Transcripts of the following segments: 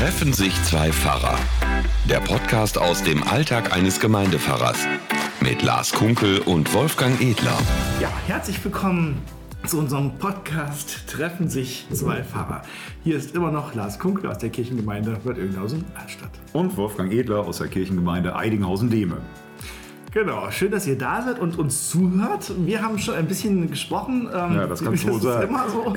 Treffen sich zwei Pfarrer. Der Podcast aus dem Alltag eines Gemeindepfarrers. Mit Lars Kunkel und Wolfgang Edler. Ja, herzlich willkommen zu unserem Podcast Treffen sich zwei Pfarrer. Hier ist immer noch Lars Kunkel aus der Kirchengemeinde Bad Oeynhausen-Altstadt. Und Wolfgang Edler aus der Kirchengemeinde Eidinghausen-Dehme. Genau, schön, dass ihr da seid und uns zuhört. Wir haben schon ein bisschen gesprochen. Ähm, Ja, das kannst du wohl sagen. immer so.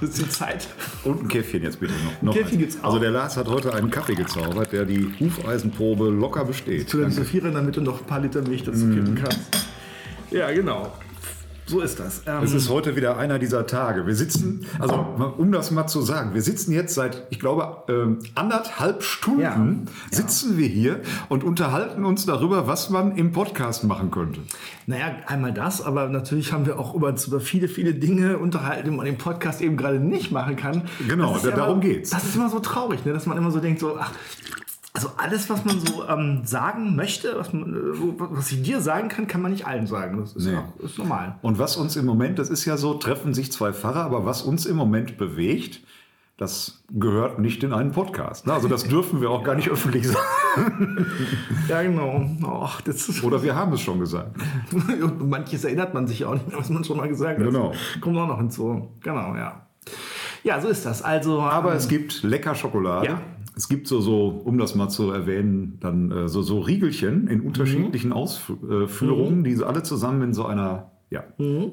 Das ist die Zeit. Und ein Käffchen jetzt bitte noch. noch Käffchen gibt's auch. Also der Lars hat heute einen Kaffee gezaubert, der die Hufeisenprobe locker besteht. Zu deinem Sophia, damit du noch ein paar Liter Milch dazu kippen kannst. Ja, genau. So ist das. Ähm, Es ist heute wieder einer dieser Tage. Wir sitzen, also um das mal zu sagen, wir sitzen jetzt seit, ich glaube, ähm, anderthalb Stunden Ja. sitzen wir hier und unterhalten uns darüber, was man im Podcast machen könnte. Naja, einmal das, aber natürlich haben wir auch über, über viele, viele Dinge unterhalten, die man im Podcast eben gerade nicht machen kann. Genau, da- darum immer, geht's. Das ist immer so traurig, ne? dass man immer so denkt, so, ach, also alles, was man so ähm, sagen möchte, was, man, äh, was ich dir sagen kann, kann man nicht allen sagen. Das ist, Nee. auch, ist normal. Und was uns im Moment, das ist ja so, treffen sich zwei Pfarrer, aber was uns im Moment bewegt, das gehört nicht in einen Podcast. ne? Also das dürfen wir auch gar nicht öffentlich sagen. Ja, genau. Ach, das ist, Oder wir haben es schon gesagt. Manches erinnert man sich ja auch nicht mehr, was man schon mal gesagt hat. Genau. Kommt auch noch hinzu. Genau, ja. Ja, so ist das. Also, Aber ähm, es gibt lecker Schokolade. Ja. Es gibt so, so, um das mal zu erwähnen, dann äh, so, so Riegelchen in unterschiedlichen Ausführungen, die so alle zusammen in so einer, ja,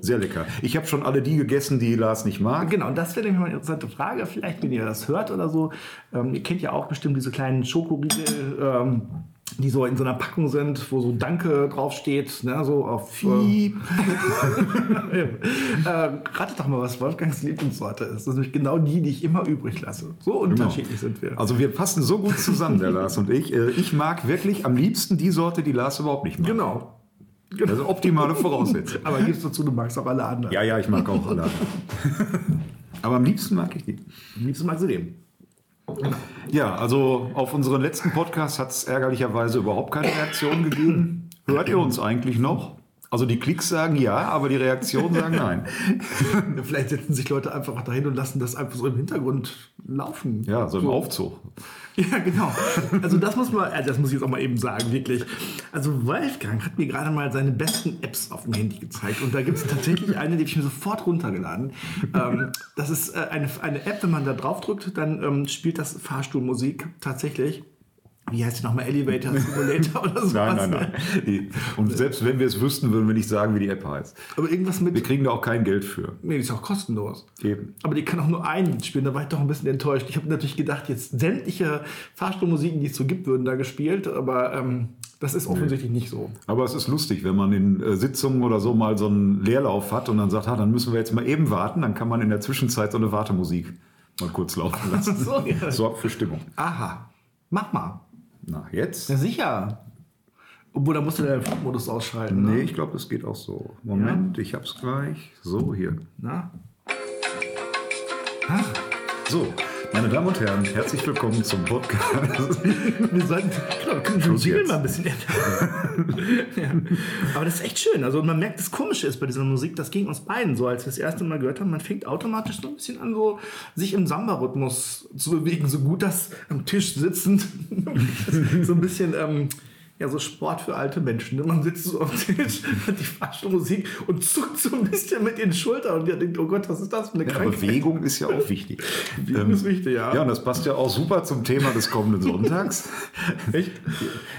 sehr lecker. Ich habe schon alle die gegessen, die Lars nicht mag. Genau, und das wäre nämlich mal eine interessante Frage, vielleicht, wenn ihr das hört oder so. Ähm, ihr kennt ja auch bestimmt diese kleinen Schokoriegel, ähm, die so in so einer Packung sind, wo so Danke draufsteht, ne, so auf. Äh, äh, ratet doch mal, was Wolfgangs Lieblingssorte ist. Das ist nämlich genau die, die ich immer übrig lasse. So unterschiedlich sind wir. Also wir passen so gut zusammen, der Lars und ich. Äh, Ich mag wirklich am liebsten die Sorte, die Lars überhaupt nicht mag. Genau. Also optimale Voraussetzung. Aber gibst dazu, du magst auch alle anderen. Ja, ja, ich mag auch alle. Aber am liebsten mag ich die. Am liebsten magst du den. Ja, also auf unseren letzten Podcast hat es ärgerlicherweise überhaupt keine Reaktion gegeben. Hört ihr uns eigentlich noch? Also die Klicks sagen ja, aber die Reaktionen sagen nein. Vielleicht setzen sich Leute einfach dahin und lassen das einfach so im Hintergrund laufen. Ja, so im Aufzug. Ja, genau. Also das muss man, also das muss ich jetzt auch mal eben sagen, wirklich. Also Wolfgang hat mir gerade mal seine besten Apps auf dem Handy gezeigt und da gibt es tatsächlich eine, die habe ich mir sofort runtergeladen. Ähm, das ist äh, eine, eine App, wenn man da drauf drückt, dann ähm, spielt das Fahrstuhlmusik tatsächlich. Wie heißt die nochmal? Elevator Simulator oder sowas? Nein, nein, nein. Die, und selbst wenn wir es wüssten, würden wir nicht sagen, wie die App heißt. Aber irgendwas mit... Wir kriegen da auch kein Geld für. Nee, die ist auch kostenlos. Eben. Aber die kann auch nur ein Lied spielen. Da war ich doch ein bisschen enttäuscht. Ich habe natürlich gedacht, jetzt sämtliche Fahrstuhlmusiken, die es so gibt, würden da gespielt. Aber ähm, das ist offensichtlich nicht so. Aber es ist lustig, wenn man in äh, Sitzungen oder so mal so einen Leerlauf hat und dann sagt, ah, dann müssen wir jetzt mal eben warten, dann kann man in der Zwischenzeit so eine Wartemusik mal kurz laufen lassen. So, ja. Sorgt für Stimmung. Aha. Mach mal. Na, jetzt? Ja, sicher. Obwohl, da musst du den Flugmodus ausschalten. Nee, Ne? ich glaube, das geht auch so. Moment, ich hab's gleich. So, hier. Na? So, meine Damen und Herren, herzlich willkommen zum Podcast. Wir sollten, genau, wir können den Jingle mal ein bisschen ändern. ja. Aber das ist echt schön. Also man merkt, das Komische ist bei dieser Musik, das ging uns beiden so, als wir das erste Mal gehört haben, man fängt automatisch so ein bisschen an, so sich im Samba-Rhythmus zu bewegen, so gut das am Tisch sitzend. so ein bisschen, ähm, ja, so Sport für alte Menschen. ne? Man sitzt so am Tisch, hat die Fahrstuhlmusik und zuckt so ein bisschen mit den Schultern und denkt, oh Gott, was ist das für eine Ja, Krankheit? Bewegung ist ja auch wichtig. Bewegung ist wichtig, ja. Ja, und das passt ja auch super zum Thema des kommenden Sonntags. Echt?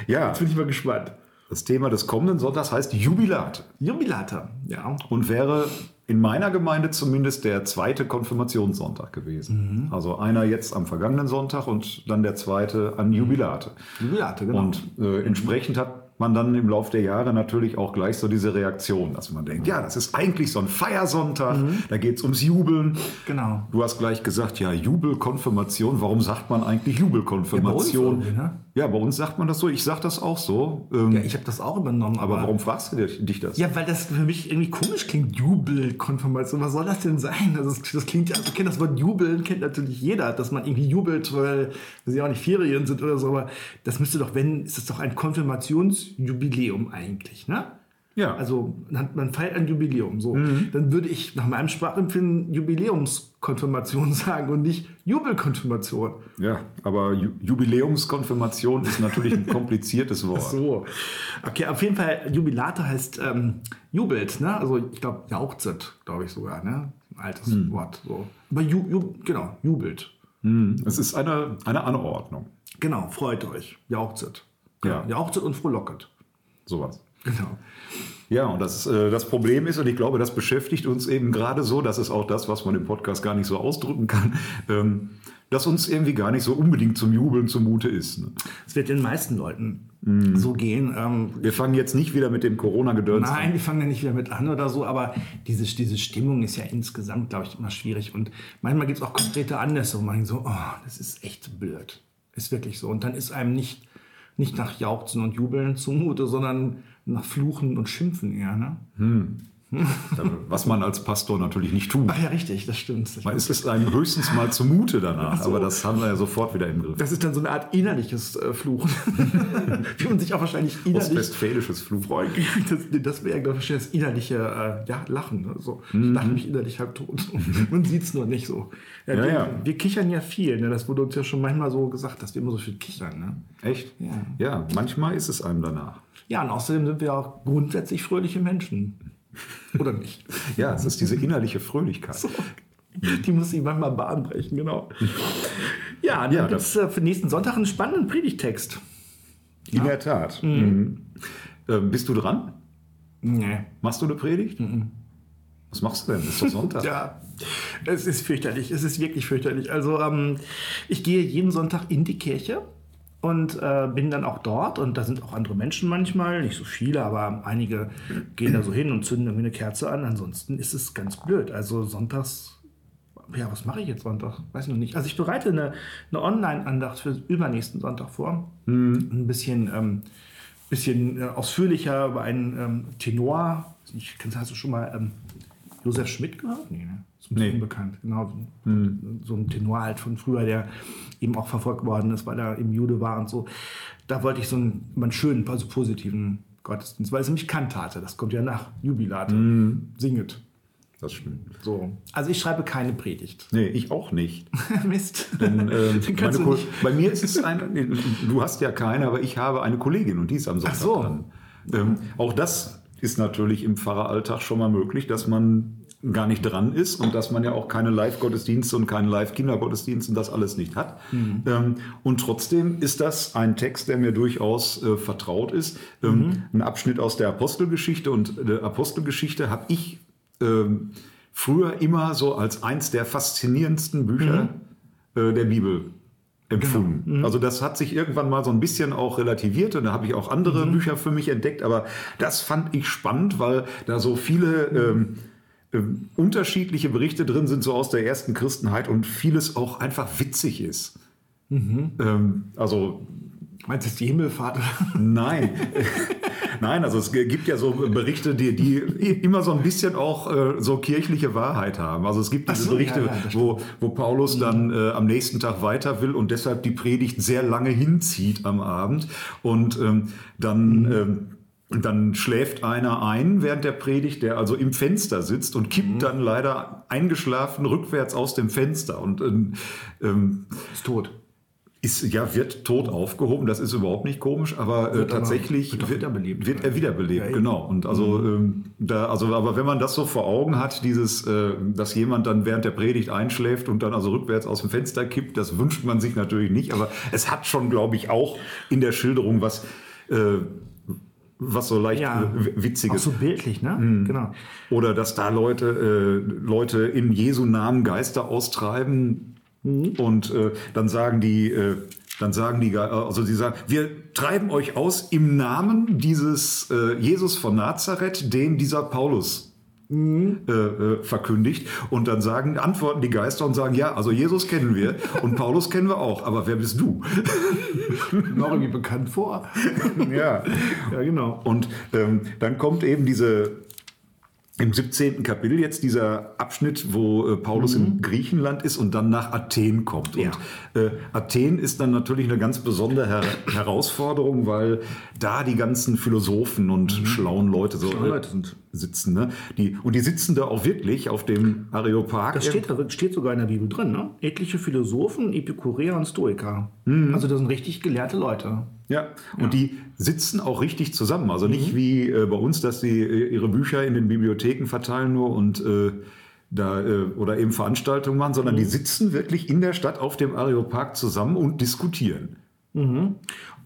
Ja, Jetzt bin ich mal gespannt. das Thema des kommenden Sonntags heißt Jubilat Jubilator, ja. und wäre in meiner Gemeinde zumindest der zweite Konfirmationssonntag gewesen. Also einer jetzt am vergangenen Sonntag und dann der zweite an Jubilate. Jubilate, genau. Und äh, entsprechend hat man dann im Laufe der Jahre natürlich auch gleich so diese Reaktion, dass man denkt, ja, das ist eigentlich so ein Feiersonntag, da geht es ums Jubeln. Genau. Du hast gleich gesagt, ja, Jubelkonfirmation, warum sagt man eigentlich Jubelkonfirmation? Ja, Ja, bei uns sagt man das so, ich sag das auch so. Ähm, Ja, ich habe das auch übernommen. aber warum fragst du dich, dich das? Ja, weil das für mich irgendwie komisch klingt. Jubelkonfirmation. Was soll das denn sein? Also das, das klingt ja, also kennt das Wort Jubeln, kennt natürlich jeder, dass man irgendwie jubelt, weil sie auch nicht Ferien sind oder so. Aber das müsste doch, wenn, ist das doch ein Konfirmationsjubiläum eigentlich, ne? Ja. Also man, feiert ein Jubiläum. So. Dann würde ich nach meinem Sprachempfinden Jubiläumskonfirmation sagen und nicht Jubelkonfirmation. Ja, aber Ju Jubiläumskonfirmation ist natürlich ein kompliziertes Wort. So. Okay, auf jeden Fall, Jubilate heißt ähm, jubelt, ne? Also ich glaube, jauchzet, glaube ich sogar, ne? Ein altes Wort. So. Aber ju, ju, genau, jubelt. Es ist eine, eine Anordnung. Genau, freut euch. Jauchzet. Ja. Genau, Jauchzet und frohlocket. Sowas. Genau. Ja, und das, äh, das Problem ist, und ich glaube, das beschäftigt uns eben gerade so, das ist auch das, was man im Podcast gar nicht so ausdrücken kann, ähm, dass uns irgendwie gar nicht so unbedingt zum Jubeln zumute ist. Ne? Es wird den meisten Leuten so gehen. Ähm, Wir fangen jetzt nicht wieder mit dem Corona-Gedöns Nein, an. wir fangen ja nicht wieder mit an oder so, aber diese, diese Stimmung ist ja insgesamt, glaube ich, immer schwierig. Und manchmal gibt es auch konkrete Anlässe, wo man so, oh, das ist echt blöd. Ist wirklich so. Und dann ist einem nicht, nicht nach Jauchzen und Jubeln zumute, sondern nach Fluchen und Schimpfen eher. Ne? Was man als Pastor natürlich nicht tut. Ach ja, richtig, das stimmt. Das, Man ist es einem höchstens mal zumute danach, aber das haben wir ja sofort wieder im Griff. das ist dann so eine Art innerliches äh, Fluchen. Wie man sich auch wahrscheinlich innerlich Ostwestfälisches Fluch. Das, das wäre, glaube ich, das innerliche äh, ja, Lachen. Ne? So, Ich lache mich innerlich halb tot. Man sieht es nur nicht so. Ja, Ja, wir, ja. wir kichern ja viel. Ne? Das wurde uns ja schon manchmal so gesagt, dass wir immer so viel kichern. Ne? Echt? Ja. Ja, manchmal ist es einem danach. Ja, und außerdem sind wir auch grundsätzlich fröhliche Menschen. Oder nicht? Ja, es ist diese innerliche Fröhlichkeit. Die muss ich manchmal Bahn brechen, genau. Ja, dann Ja, gibt es äh, für nächsten Sonntag einen spannenden Predigtext. In der Tat. Mhm. Ähm, bist du dran? Nee. Machst du eine Predigt? Was machst du denn? Ist doch Sonntag. Ja, es ist fürchterlich. Es ist wirklich fürchterlich. Also ähm, ich gehe jeden Sonntag in die Kirche und äh, bin dann auch dort und da sind auch andere Menschen manchmal, nicht so viele, aber einige gehen da so hin und zünden irgendwie eine Kerze an. Ansonsten ist es ganz blöd. Also sonntags, ja, was mache ich jetzt Sonntag? Weiß noch nicht. Also ich bereite eine, eine Online-Andacht für übernächsten Sonntag vor. Ein bisschen, ähm, bisschen äh, ausführlicher über einen ähm, Tenor. Ich, kennst, hast du schon mal ähm, Josef Schmidt gehört? Nee, ne? Ist ein bisschen Nee. unbekannt. Genau, so, so ein Tenor halt von früher, der eben auch verfolgt worden ist, weil er im Jude war und so. Da wollte ich so einen, einen schönen, also positiven Gottesdienst, weil es nämlich Kantate, das kommt ja nach Jubilate. Singet. Das stimmt. So. Also ich schreibe keine Predigt. Nee, ich auch nicht. Mist. Denn, Ko- nicht. bei mir ist es ein, du hast ja keine, aber ich habe eine Kollegin und die ist am Sonntag so. dran. Ähm, auch das ist natürlich im Pfarreralltag schon mal möglich, dass man gar nicht dran ist und dass man ja auch keine Live-Gottesdienste und keinen Live-Kindergottesdienst und das alles nicht hat. Ähm, und trotzdem ist das ein Text, der mir durchaus äh, vertraut ist. Ähm, Ein Abschnitt aus der Apostelgeschichte und äh, Apostelgeschichte habe ich ähm, früher immer so als eins der faszinierendsten Bücher äh, der Bibel empfunden. Also das hat sich irgendwann mal so ein bisschen auch relativiert und da habe ich auch andere Bücher für mich entdeckt, aber das fand ich spannend, weil da so viele ähm, unterschiedliche Berichte drin sind, so aus der ersten Christenheit und vieles auch einfach witzig ist. Ähm, also Meinst du die Himmelfahrt? Nein. Nein, also es gibt ja so Berichte, die, die immer so ein bisschen auch äh, so kirchliche Wahrheit haben. Also es gibt diese so, Berichte, ja, ja, wo, wo Paulus dann äh, am nächsten Tag weiter will und deshalb die Predigt sehr lange hinzieht am Abend. Und ähm, dann, ähm, dann schläft einer ein während der Predigt, der also im Fenster sitzt und kippt dann leider eingeschlafen rückwärts aus dem Fenster. Und ähm, ähm, Ist tot. ist, ja, wird tot aufgehoben, das ist überhaupt nicht komisch, aber äh, Wird aber- tatsächlich wird wiederbelebt. wird er wiederbelebt, Ja, genau. Und also, ähm, da, also, aber wenn man das so vor Augen hat, dieses, äh, dass jemand dann während der Predigt einschläft und dann also rückwärts aus dem Fenster kippt, das wünscht man sich natürlich nicht, aber es hat schon, glaube ich, auch in der Schilderung was, äh, was so leicht Ja. äh, Auch Witziges. so bildlich, ne? Genau. Oder dass da Leute, äh, Leute in Jesu Namen Geister austreiben und äh, dann sagen die, äh, dann sagen die, Ge- also sie sagen, wir treiben euch aus im Namen dieses äh, Jesus von Nazareth, den dieser Paulus äh, äh, verkündigt. Und dann sagen, antworten die Geister und sagen, ja, also Jesus kennen wir und Paulus kennen wir auch, aber wer bist du? Noch irgendwie bekannt vor. ja. ja, genau. Und ähm, dann kommt eben diese, im 17. Kapitel jetzt dieser Abschnitt, wo äh, Paulus in Griechenland ist und dann nach Athen kommt. Ja. Und äh, Athen ist dann natürlich eine ganz besondere Her Herausforderung, weil da die ganzen Philosophen und schlauen Leute so Schlaue äh, Leute sind. Sitzen. Ne? Die, und die sitzen da auch wirklich auf dem Areopag. Das steht, da- steht sogar in der Bibel drin, ne? Etliche Philosophen, Epikureer und Stoiker. Mhm. Also das sind richtig gelehrte Leute. Ja, und die sitzen auch richtig zusammen. Also nicht wie äh, bei uns, dass sie äh, ihre Bücher in den Bibliotheken verteilen nur und äh, da äh, oder eben Veranstaltungen machen, sondern die sitzen wirklich in der Stadt auf dem Areopag zusammen und diskutieren.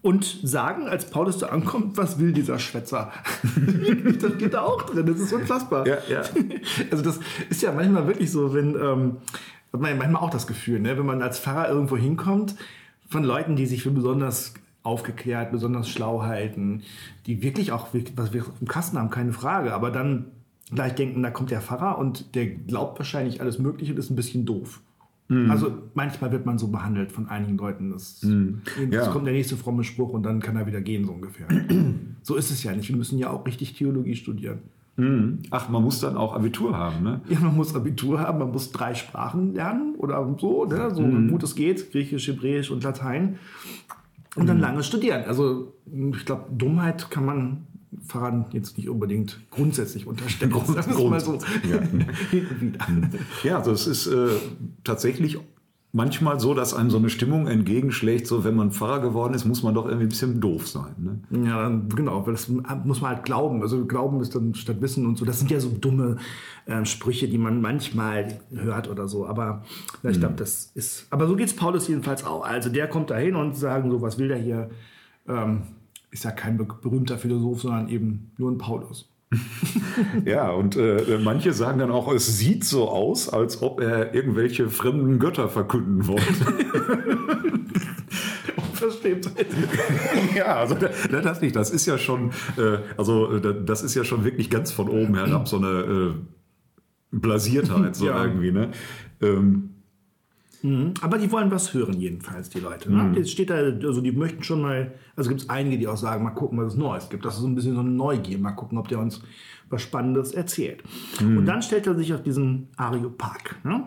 Und sagen, als Paulus da ankommt, was will dieser Schwätzer? das steht da auch drin, das ist unfassbar. Ja, ja. Also das ist ja manchmal wirklich so, wenn, ähm, hat man ja manchmal auch das Gefühl, ne, wenn man als Pfarrer irgendwo hinkommt, von Leuten, die sich für besonders aufgeklärt, besonders schlau halten, die wirklich auch was wir im Kasten haben, keine Frage, aber dann gleich denken, da kommt der Pfarrer und der glaubt wahrscheinlich alles Mögliche und ist ein bisschen doof. Also manchmal wird man so behandelt von einigen Leuten. Das, Jetzt Ja. kommt der nächste fromme Spruch und dann kann er wieder gehen, so ungefähr. so ist es ja nicht. Wir müssen ja auch richtig Theologie studieren. Ach, man muss dann auch Abitur haben, ne? Ja, man muss Abitur haben, man muss drei Sprachen lernen oder so, ne? so gut es geht, Griechisch, Hebräisch und Latein. Und dann lange studieren. Also ich glaube, Dummheit kann man Fahrern jetzt nicht unbedingt grundsätzlich unterstellen. Grund- Sagen wir es mal so. ja. Wieder. Ja, also es ist äh, tatsächlich manchmal so, dass einem so eine Stimmung entgegenschlägt, so wenn man Pfarrer geworden ist, muss man doch irgendwie ein bisschen doof sein. Ne? Ja, genau, weil das muss man halt glauben. Also Glauben ist dann statt Wissen und so. Das sind ja so dumme äh, Sprüche, die man manchmal hört oder so. Aber ja, ich glaube, das ist. Aber so geht es Paulus jedenfalls auch. Also der kommt da hin und sagen so, was will der hier? Ähm, ist ja kein be berühmter Philosoph, sondern eben nur ein Paulus. Ja, und äh, manche sagen dann auch, es sieht so aus, als ob er irgendwelche fremden Götter verkünden wollte. Versteht. ja, also da- da- das nicht. Das ist ja schon, äh, also da- das ist ja schon wirklich ganz von oben herab so eine äh, Blasiertheit so Ja. irgendwie. Ne? Ähm, Aber die wollen was hören, jedenfalls, die Leute. Ne? Jetzt steht da, also die möchten schon mal, also gibt es einige, die auch sagen, mal gucken, was es Neues gibt. Das ist so ein bisschen so eine Neugier, mal gucken, ob der uns was Spannendes erzählt. Und dann stellt er sich auf diesen Areopag. Ne?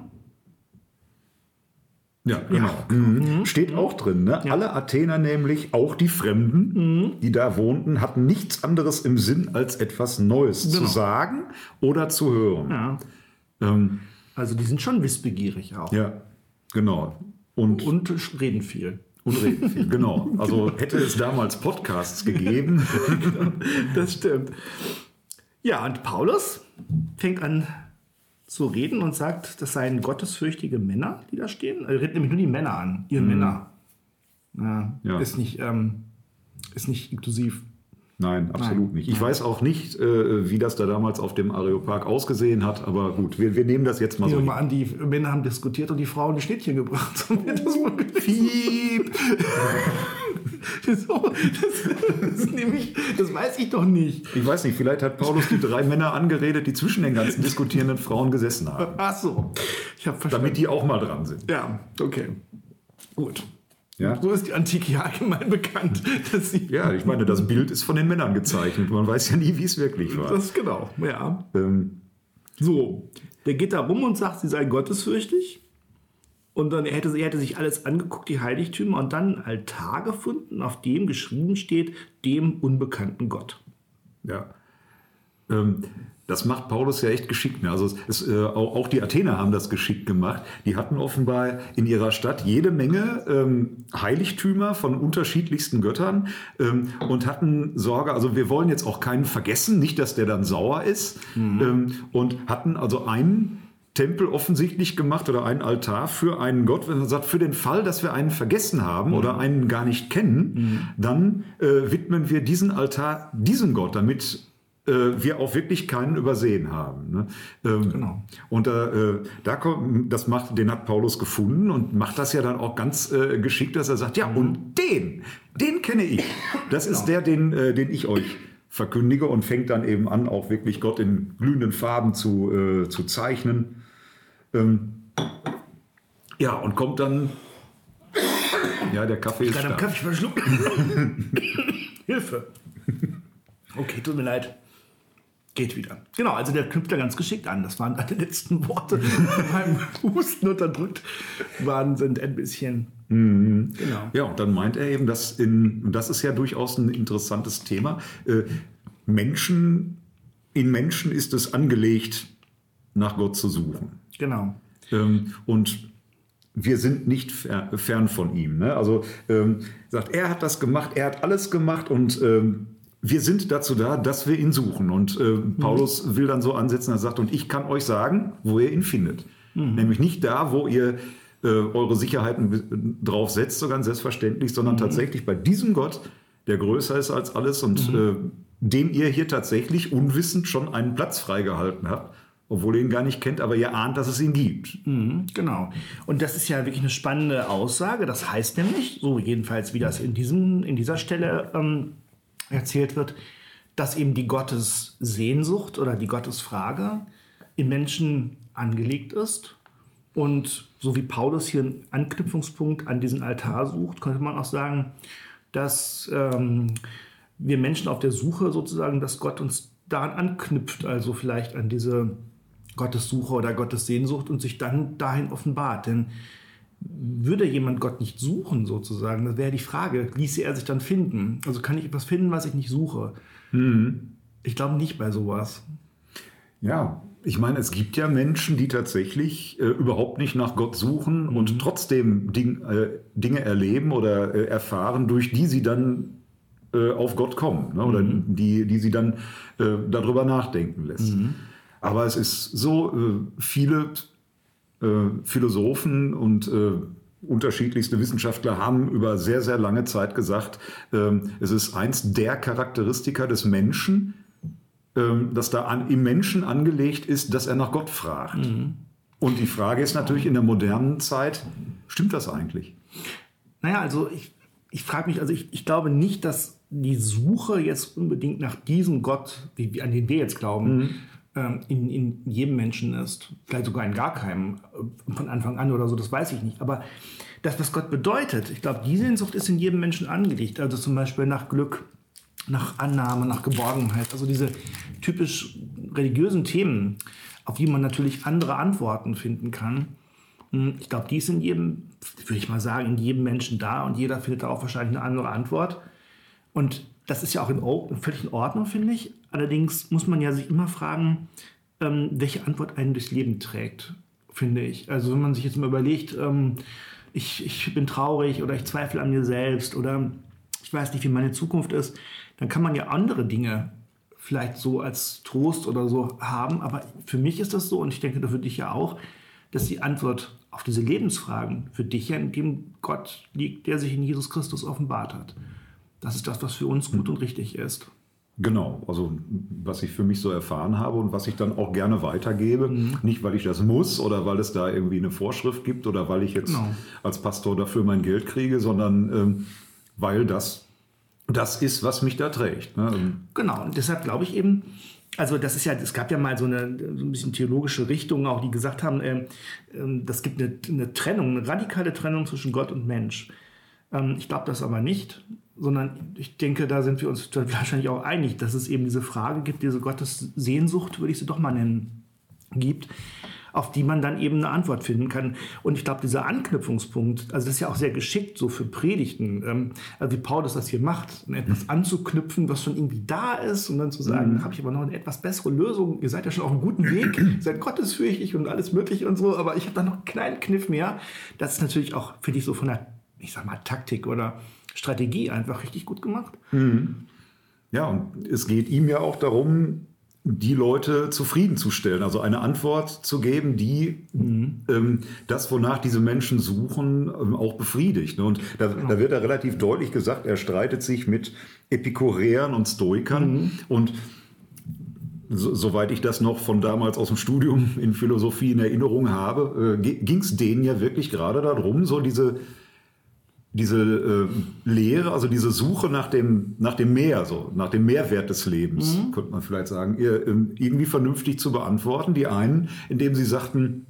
Ja, genau. Mhm. Steht auch drin. Ne? Alle Athener nämlich, auch die Fremden, die da wohnten, hatten nichts anderes im Sinn, als etwas Neues Genau. zu sagen oder zu hören. Ja. Ähm, Also die sind schon wissbegierig auch. ja genau. Und, Und reden viel. und reden viel. Genau. Also hätte es damals Podcasts gegeben. Das stimmt. Ja, und Paulus fängt an zu reden und sagt, das seien gottesfürchtige Männer, die da stehen. Er redet nämlich nur die Männer an, ihre Männer. Ja, Ja. Ist, nicht, ähm, ist nicht inklusiv. Nein, absolut Nein. nicht. Ich weiß auch nicht, äh, wie das da damals auf dem Areopag ausgesehen hat, aber gut, wir, wir nehmen das jetzt mal so. Nehmen hin. mal an, die Männer haben diskutiert und die Frauen die Schnittchen gebracht. So das mal Piep. so, das, das, nämlich, das weiß ich doch nicht. Ich weiß nicht, vielleicht hat Paulus die drei Männer angeredet, die zwischen den ganzen diskutierenden Frauen gesessen haben, Ach so, ich habe verstanden. damit die auch mal dran sind. Ja, okay. Gut. Ja? So ist die Antike ja allgemein bekannt. Dass sie, Ja, ich meine, das Bild ist von den Männern gezeichnet. Man weiß ja nie, wie es wirklich war. Das ist genau, ja. Ähm, So, der geht da rum und sagt, sie sei gottesfürchtig. Und dann er hätte, er hätte sich alles angeguckt, die Heiligtümer, und dann einen Altar gefunden, auf dem geschrieben steht, dem unbekannten Gott. ja. Ähm, das macht Paulus ja echt geschickt. Ne? Also es, es, äh, auch, auch die Athener haben das geschickt gemacht. Die hatten offenbar in ihrer Stadt jede Menge ähm, Heiligtümer von unterschiedlichsten Göttern ähm, und hatten Sorge, also wir wollen jetzt auch keinen vergessen, nicht, dass der dann sauer ist. Ähm, und hatten also einen Tempel offensichtlich gemacht oder einen Altar für einen Gott, wenn man sagt, für den Fall, dass wir einen vergessen haben oder einen gar nicht kennen, dann äh, widmen wir diesen Altar diesem Gott, damit wir auch wirklich keinen übersehen haben. Ne? Ähm, Genau. Und da, äh, da kommt, das macht, den hat Paulus gefunden und macht das ja dann auch ganz äh, geschickt, dass er sagt, ja, und den, den kenne ich. Das ist der, den, äh, den ich euch verkündige und fängt dann eben an, auch wirklich Gott in glühenden Farben zu, äh, zu zeichnen. Ähm, ja, und kommt dann. Ja, der Kaffee ist Gerade am stark. Kaffee verschluckt. Hilfe. Okay, tut mir leid. Geht wieder. Genau, also der knüpft da ganz geschickt an. Das waren die letzten Worte beim Husten unterdrückt waren, sind ein bisschen. Mhm. Genau. Ja, und dann meint er eben, dass in, das ist ja durchaus ein interessantes Thema, äh, Menschen, in Menschen ist es angelegt, nach Gott zu suchen. Genau. Ähm, und wir sind nicht fern von ihm. Ne? Also ähm, sagt, er hat das gemacht, er hat alles gemacht und ähm, wir sind dazu da, dass wir ihn suchen. Und äh, mhm. Paulus will dann so ansetzen, er sagt, und ich kann euch sagen, wo ihr ihn findet. Mhm. Nämlich nicht da, wo ihr äh, eure Sicherheiten drauf setzt, so ganz selbstverständlich, sondern mhm. tatsächlich bei diesem Gott, der größer ist als alles und mhm. äh, dem ihr hier tatsächlich unwissend schon einen Platz freigehalten habt obwohl ihr ihn gar nicht kennt, aber ihr ahnt, dass es ihn gibt. Mhm, genau. Und das ist ja wirklich eine spannende Aussage. Das heißt nämlich, so jedenfalls wie das in, diesem, in dieser Stelle ähm, erzählt wird, dass eben die Gottessehnsucht oder die Gottesfrage im Menschen angelegt ist. Und so wie Paulus hier einen Anknüpfungspunkt an diesen Altar sucht, könnte man auch sagen, dass ähm, wir Menschen auf der Suche sozusagen, dass Gott uns daran anknüpft, also vielleicht an diese Gottessuche oder Gottessehnsucht und sich dann dahin offenbart. Denn würde jemand Gott nicht suchen, sozusagen, das wäre die Frage, ließe er sich dann finden? Also kann ich etwas finden, was ich nicht suche? Mhm. Ich glaube nicht bei sowas. Ja, ich meine, es gibt ja Menschen, die tatsächlich äh, überhaupt nicht nach Gott suchen mhm. und trotzdem Ding, äh, Dinge erleben oder äh, erfahren, durch die sie dann äh, auf Gott kommen ne? oder mhm. die, die sie dann äh, darüber nachdenken lässt. Mhm. Aber es ist so, äh, viele Philosophen und äh, unterschiedlichste Wissenschaftler haben über sehr, sehr lange Zeit gesagt, ähm, es ist eins der Charakteristika des Menschen, ähm, dass da an, im Menschen angelegt ist, dass er nach Gott fragt. Mhm. Und die Frage ist natürlich in der modernen Zeit, stimmt das eigentlich? Naja, also ich, ich frage mich, also ich, ich glaube nicht, dass die Suche jetzt unbedingt nach diesem Gott, wie, an den wir jetzt glauben, mhm in, in jedem Menschen ist. Vielleicht sogar in gar keinem äh, von Anfang an oder so, das weiß ich nicht. Aber das, was Gott bedeutet, ich glaube, die Sehnsucht ist in jedem Menschen angelegt. Also zum Beispiel nach Glück, nach Annahme, nach Geborgenheit. Also diese typisch religiösen Themen, auf die man natürlich andere Antworten finden kann. Hm, ich glaube, die ist in jedem, würde ich mal sagen, in jedem Menschen da und jeder findet da auch wahrscheinlich eine andere Antwort. Und das ist ja auch in, völlig in Ordnung, finde ich. Allerdings muss man ja sich immer fragen, ähm, welche Antwort einen durchs Leben trägt, finde ich. Also wenn man sich jetzt mal überlegt, ähm, ich, ich bin traurig oder ich zweifle an mir selbst oder ich weiß nicht, wie meine Zukunft ist, dann kann man ja andere Dinge vielleicht so als Trost oder so haben. Aber für mich ist das so und ich denke, für dich ja auch, dass die Antwort auf diese Lebensfragen für dich ja in dem Gott liegt, der sich in Jesus Christus offenbart hat. Das ist das, was für uns gut und richtig ist. Genau, also was ich für mich so erfahren habe und was ich dann auch gerne weitergebe. Mhm. Nicht, weil ich das muss oder weil es da irgendwie eine Vorschrift gibt oder weil ich jetzt genau. als Pastor dafür mein Geld kriege, sondern ähm, weil das das ist, was mich da trägt. Ne? Ähm, genau, und deshalb glaube ich eben, also das ist ja, es gab ja mal so eine so ein bisschen theologische Richtung auch, die gesagt haben, äh, das gibt eine, eine Trennung, eine radikale Trennung zwischen Gott und Mensch. Ähm, ich glaube das aber nicht, sondern ich denke, da sind wir uns wahrscheinlich auch einig, dass es eben diese Frage gibt, diese Gottessehnsucht, würde ich sie doch mal nennen, gibt, auf die man dann eben eine Antwort finden kann. Und ich glaube, dieser Anknüpfungspunkt, also das ist ja auch sehr geschickt so für Predigten, ähm, also wie Paulus das hier macht, etwas anzuknüpfen, was schon irgendwie da ist und dann zu sagen, mhm. habe ich aber noch eine etwas bessere Lösung, ihr seid ja schon auf einem guten Weg, seid gottesfürchtig und alles mögliche und so, aber ich habe da noch einen kleinen Kniff mehr. Das ist natürlich auch, finde ich, so von der ich sag mal, Taktik oder Strategie einfach richtig gut gemacht. Mhm. Ja, und es geht ihm ja auch darum, die Leute zufriedenzustellen, also eine Antwort zu geben, die mhm. ähm, das, wonach diese Menschen suchen, ähm, auch befriedigt. Und da, genau. da, wird er relativ deutlich gesagt, er streitet sich mit Epikureern und Stoikern mhm. und so, soweit ich das noch von damals aus dem Studium in Philosophie in Erinnerung habe, äh, ging es denen ja wirklich gerade darum, so diese diese äh, Lehre, also diese Suche nach dem, nach dem Mehr, so, nach dem Mehrwert des Lebens, mhm. könnte man vielleicht sagen, ähm, irgendwie vernünftig zu beantworten. Die einen, indem sie sagten,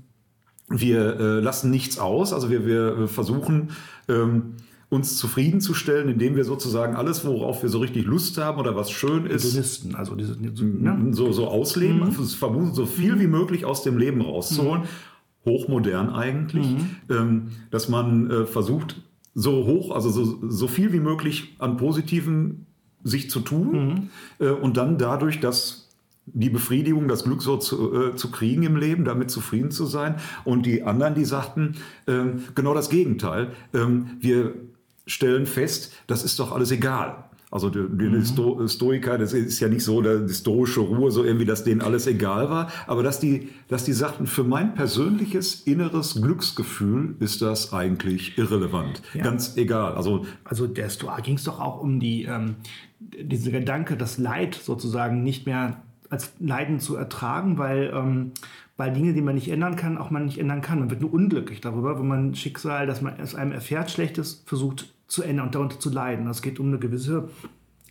wir äh, lassen nichts aus, also wir, wir versuchen, ähm, uns zufriedenzustellen, indem wir sozusagen alles, worauf wir so richtig Lust haben oder was schön ist, Hedonisten, also diese, ne? so, so ausleben, mhm. versuchen, so viel wie möglich aus dem Leben rauszuholen. Mhm. Hochmodern eigentlich, mhm. ähm, dass man äh, versucht, so hoch, also so, so viel wie möglich an Positiven sich zu tun mhm. äh, und dann dadurch, dass die Befriedigung, das Glück so zu, äh, zu kriegen im Leben, damit zufrieden zu sein. Und die anderen, die sagten äh, genau das Gegenteil. Ähm, wir stellen fest, das ist doch alles egal. Also die, die mhm. Sto Stoiker, das ist ja nicht so die stoische Ruhe, so irgendwie, dass denen alles egal war, aber dass die, dass die sagten, für mein persönliches inneres Glücksgefühl ist das eigentlich irrelevant, ja. ganz egal. Also, also der Stoa ging es doch auch um die, ähm, diese Gedanke, das Leid sozusagen nicht mehr als Leiden zu ertragen, weil, ähm, weil Dinge, die man nicht ändern kann, auch man nicht ändern kann. Man wird nur unglücklich darüber, wenn man Schicksal, das man es einem erfährt, Schlechtes versucht zu ändern und darunter zu leiden. Es geht um eine gewisse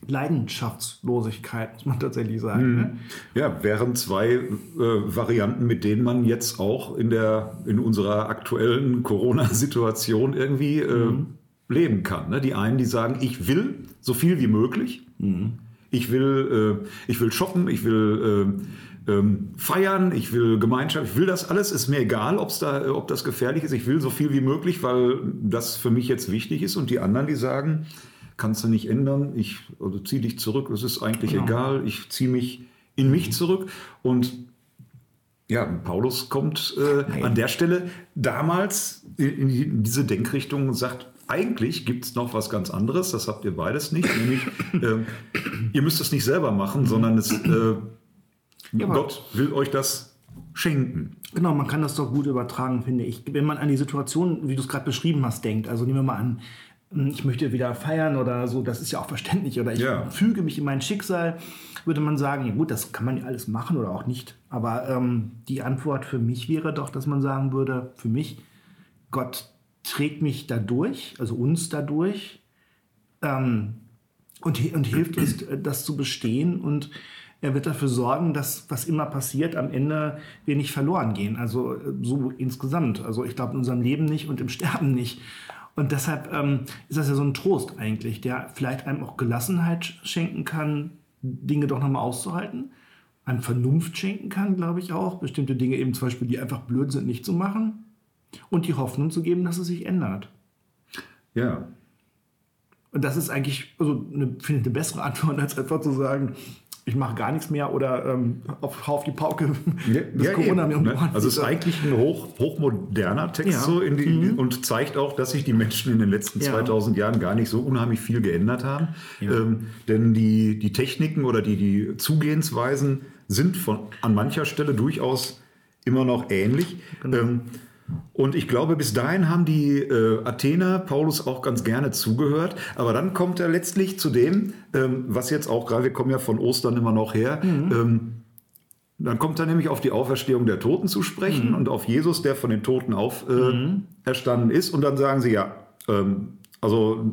Leidenschaftslosigkeit, muss man tatsächlich sagen. Mhm. Ne? Ja, wären zwei äh, Varianten, mit denen man jetzt auch in, der, in unserer aktuellen Corona-Situation irgendwie äh, mhm. leben kann. Ne? Die einen, die sagen, ich will so viel wie möglich. Mhm. Ich will, äh, ich will shoppen, ich will äh, ähm, feiern, ich will Gemeinschaft, ich will das alles. Ist mir egal, ob's da, ob das gefährlich ist. Ich will so viel wie möglich, weil das für mich jetzt wichtig ist. Und die anderen, die sagen, kannst du nicht ändern, ich also zieh dich zurück, es ist eigentlich genau. egal, ich ziehe mich in mich zurück. Und ja, Paulus kommt äh, an der Stelle damals in, in diese Denkrichtung und sagt, eigentlich gibt es noch was ganz anderes, das habt ihr beides nicht, nämlich äh, ihr müsst es nicht selber machen, sondern es, äh, ja, Gott will euch das schenken. Genau, man kann das doch gut übertragen, finde ich. Wenn man an die Situation, wie du es gerade beschrieben hast, denkt, also nehmen wir mal an, hm, ich möchte wieder feiern oder so, das ist ja auch verständlich, oder ich ja. füge mich in mein Schicksal, würde man sagen, ja gut, das kann man ja alles machen oder auch nicht. Aber ähm, die Antwort für mich wäre doch, dass man sagen würde, für mich, Gott trägt mich dadurch, also uns dadurch ähm, und, und hilft uns, äh, das zu bestehen. Und er wird dafür sorgen, dass was immer passiert, am Ende wir nicht verloren gehen. Also äh, so insgesamt. Also ich glaube in unserem Leben nicht und im Sterben nicht. Und deshalb ähm, ist das ja so ein Trost eigentlich, der vielleicht einem auch Gelassenheit schenken kann, Dinge doch nochmal auszuhalten, einem Vernunft schenken kann, glaube ich auch, bestimmte Dinge eben zum Beispiel, die einfach blöd sind, nicht zu machen und die Hoffnung zu geben, dass es sich ändert. Ja. Und das ist eigentlich, also eine, finde ich, eine bessere Antwort, als einfach zu sagen, ich mache gar nichts mehr oder ähm, auf, auf die Pauke, das ja, Corona eben, mir ne? Also es ist eigentlich ein hoch, hochmoderner Text ja. so in die, mhm. und zeigt auch, dass sich die Menschen in den letzten ja. 2000 Jahren gar nicht so unheimlich viel geändert haben. Ähm, denn die, die Techniken oder die, die Zugehensweisen sind von, an mancher Stelle durchaus immer noch ähnlich. Genau. Ähm, und ich glaube, bis dahin haben die äh, Athener Paulus auch ganz gerne zugehört. Aber dann kommt er letztlich zu dem, ähm, was jetzt auch gerade, wir kommen ja von Ostern immer noch her, mhm. ähm, dann kommt er nämlich auf die Auferstehung der Toten zu sprechen mhm. und auf Jesus, der von den Toten auferstanden äh, mhm. ist. Und dann sagen sie ja, ähm, also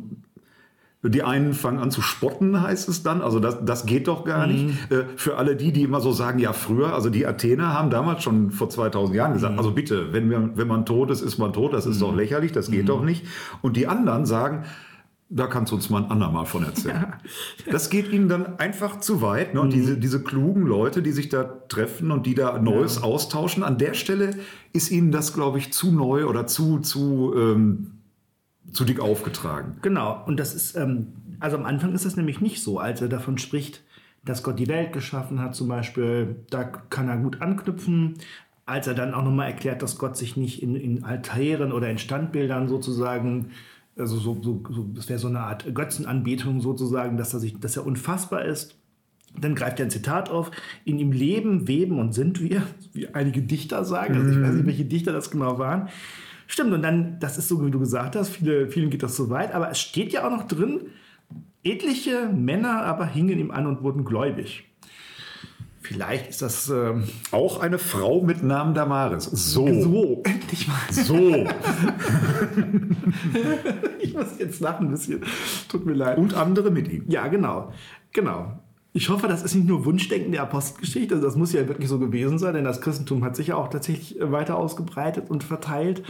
die einen fangen an zu spotten, heißt es dann. Also das, das geht doch gar mhm. nicht. Äh, für alle die, die immer so sagen, ja früher, also die Athener haben damals schon vor 2000 Jahren gesagt, mhm. also bitte, wenn, wir, wenn man tot ist, ist man tot, das ist mhm. doch lächerlich, das geht mhm. doch nicht. Und die anderen sagen, da kannst du uns mal ein andermal von erzählen. Ja. Das geht ihnen dann einfach zu weit. Ne? Und mhm. diese, diese klugen Leute, die sich da treffen und die da Neues ja. austauschen, an der Stelle ist ihnen das, glaube ich, zu neu oder zu, zu ähm, zu dick aufgetragen. Genau, und das ist, ähm, also am Anfang ist das nämlich nicht so, als er davon spricht, dass Gott die Welt geschaffen hat zum Beispiel, da kann er gut anknüpfen. Als er dann auch nochmal erklärt, dass Gott sich nicht in, in Altären oder in Standbildern sozusagen, also so, so, so das wäre so eine Art Götzenanbetung sozusagen, dass er, sich, dass er unfassbar ist. Dann greift er ein Zitat auf, in ihm leben, weben und sind wir, wie einige Dichter sagen, also ich weiß nicht, welche Dichter das genau waren. Stimmt, und dann, das ist so, wie du gesagt hast, viele, vielen geht das so weit, aber es steht ja auch noch drin, etliche Männer aber hingen ihm an und wurden gläubig. Vielleicht ist das ähm, auch eine Frau mit Namen Damaris. So. So, endlich mal. So. ich muss jetzt lachen ein bisschen. Tut mir leid. Und andere mit ihm. Ja, genau. Genau. Ich hoffe, das ist nicht nur Wunschdenken der Apostelgeschichte. Also das muss ja wirklich so gewesen sein, denn das Christentum hat sich ja auch tatsächlich weiter ausgebreitet und verteilt.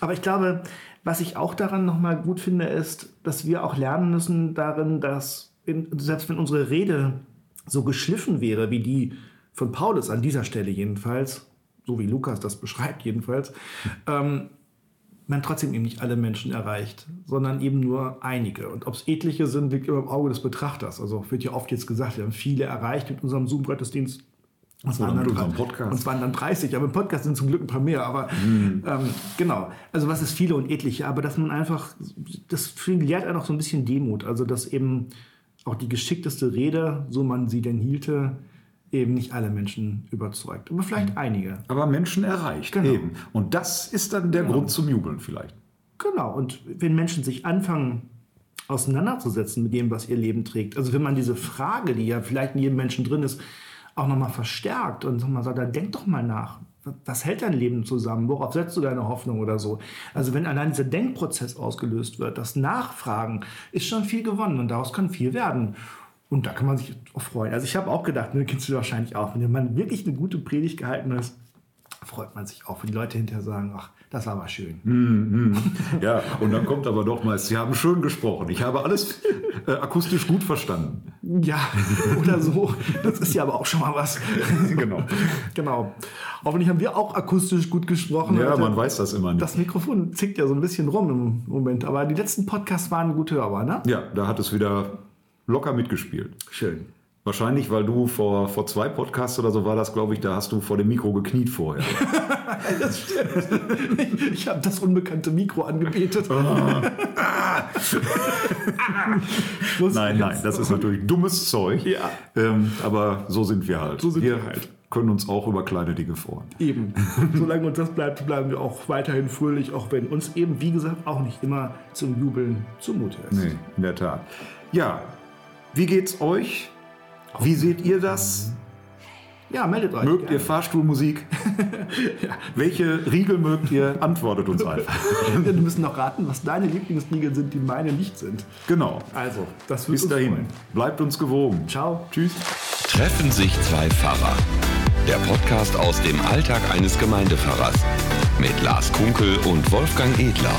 Aber ich glaube, was ich auch daran nochmal gut finde, ist, dass wir auch lernen müssen darin, dass in, selbst wenn unsere Rede so geschliffen wäre wie die von Paulus an dieser Stelle jedenfalls, so wie Lukas das beschreibt jedenfalls, ähm, man trotzdem eben nicht alle Menschen erreicht, sondern eben nur einige. Und ob es etliche sind, liegt immer im Auge des Betrachters. Also wird ja oft jetzt gesagt, wir haben viele erreicht mit unserem Zoom-Gottesdienst. Und waren, dann, und waren dann 30, aber im Podcast sind zum Glück ein paar mehr. Aber mhm. ähm, genau, also was ist viele und etliche, aber dass man einfach, das lehrt einfach so ein bisschen Demut. Also dass eben auch die geschickteste Rede, so man sie denn hielte, eben nicht alle Menschen überzeugt, aber vielleicht mhm. einige. Aber Menschen erreicht genau. eben. Und das ist dann der genau. Grund zum Jubeln vielleicht. Genau. Und wenn Menschen sich anfangen auseinanderzusetzen mit dem, was ihr Leben trägt, also wenn man diese Frage, die ja vielleicht in jedem Menschen drin ist, auch nochmal verstärkt und nochmal sagt, dann denk doch mal nach. Was hält dein Leben zusammen? Worauf setzt du deine Hoffnung oder so? Also wenn allein dieser Denkprozess ausgelöst wird, das Nachfragen, ist schon viel gewonnen und daraus kann viel werden. Und da kann man sich auch freuen. Also ich habe auch gedacht, ne, kennst du wahrscheinlich auch, wenn man wirklich eine gute Predigt gehalten hat, freut man sich auch, wenn die Leute hinterher sagen, ach, das war mal schön. Mm, mm. Ja, und dann kommt aber doch mal, Sie haben schön gesprochen. Ich habe alles äh, akustisch gut verstanden. Ja, oder so. Das ist ja aber auch schon mal was. genau. Genau. Hoffentlich haben wir auch akustisch gut gesprochen. Ja, man weiß das immer nicht. Das Mikrofon zickt ja so ein bisschen rum im Moment. Aber die letzten Podcasts waren gut hörbar, ne? Ja, da hat es wieder locker mitgespielt. Schön. Wahrscheinlich, weil du vor, vor zwei Podcasts oder so war das, glaube ich, da hast du vor dem Mikro gekniet vorher. das stimmt. Ich, ich habe das unbekannte Mikro angebetet. nein, nein, das ist natürlich dummes Zeug. Ja. Ähm, aber so sind wir halt. So sind wir, wir halt. können uns auch über kleine Dinge freuen. Eben. Solange uns das bleibt, bleiben wir auch weiterhin fröhlich, auch wenn uns eben, wie gesagt, auch nicht immer zum Jubeln zumute ist. Nee, in der Tat. Ja, wie geht's euch? Wie seht ihr das? Ja, meldet euch. Mögt gerne. ihr Fahrstuhlmusik? ja. Welche Riegel mögt ihr? Antwortet uns einfach. Wir müssen noch raten, was deine Lieblingsriegel sind, die meine nicht sind. Genau. Also, das wird Bis dahin. Freuen. Bleibt uns gewogen. Ciao. Tschüss. Treffen sich zwei Pfarrer. Der Podcast aus dem Alltag eines Gemeindepfarrers. Mit Lars Kunkel und Wolfgang Edler.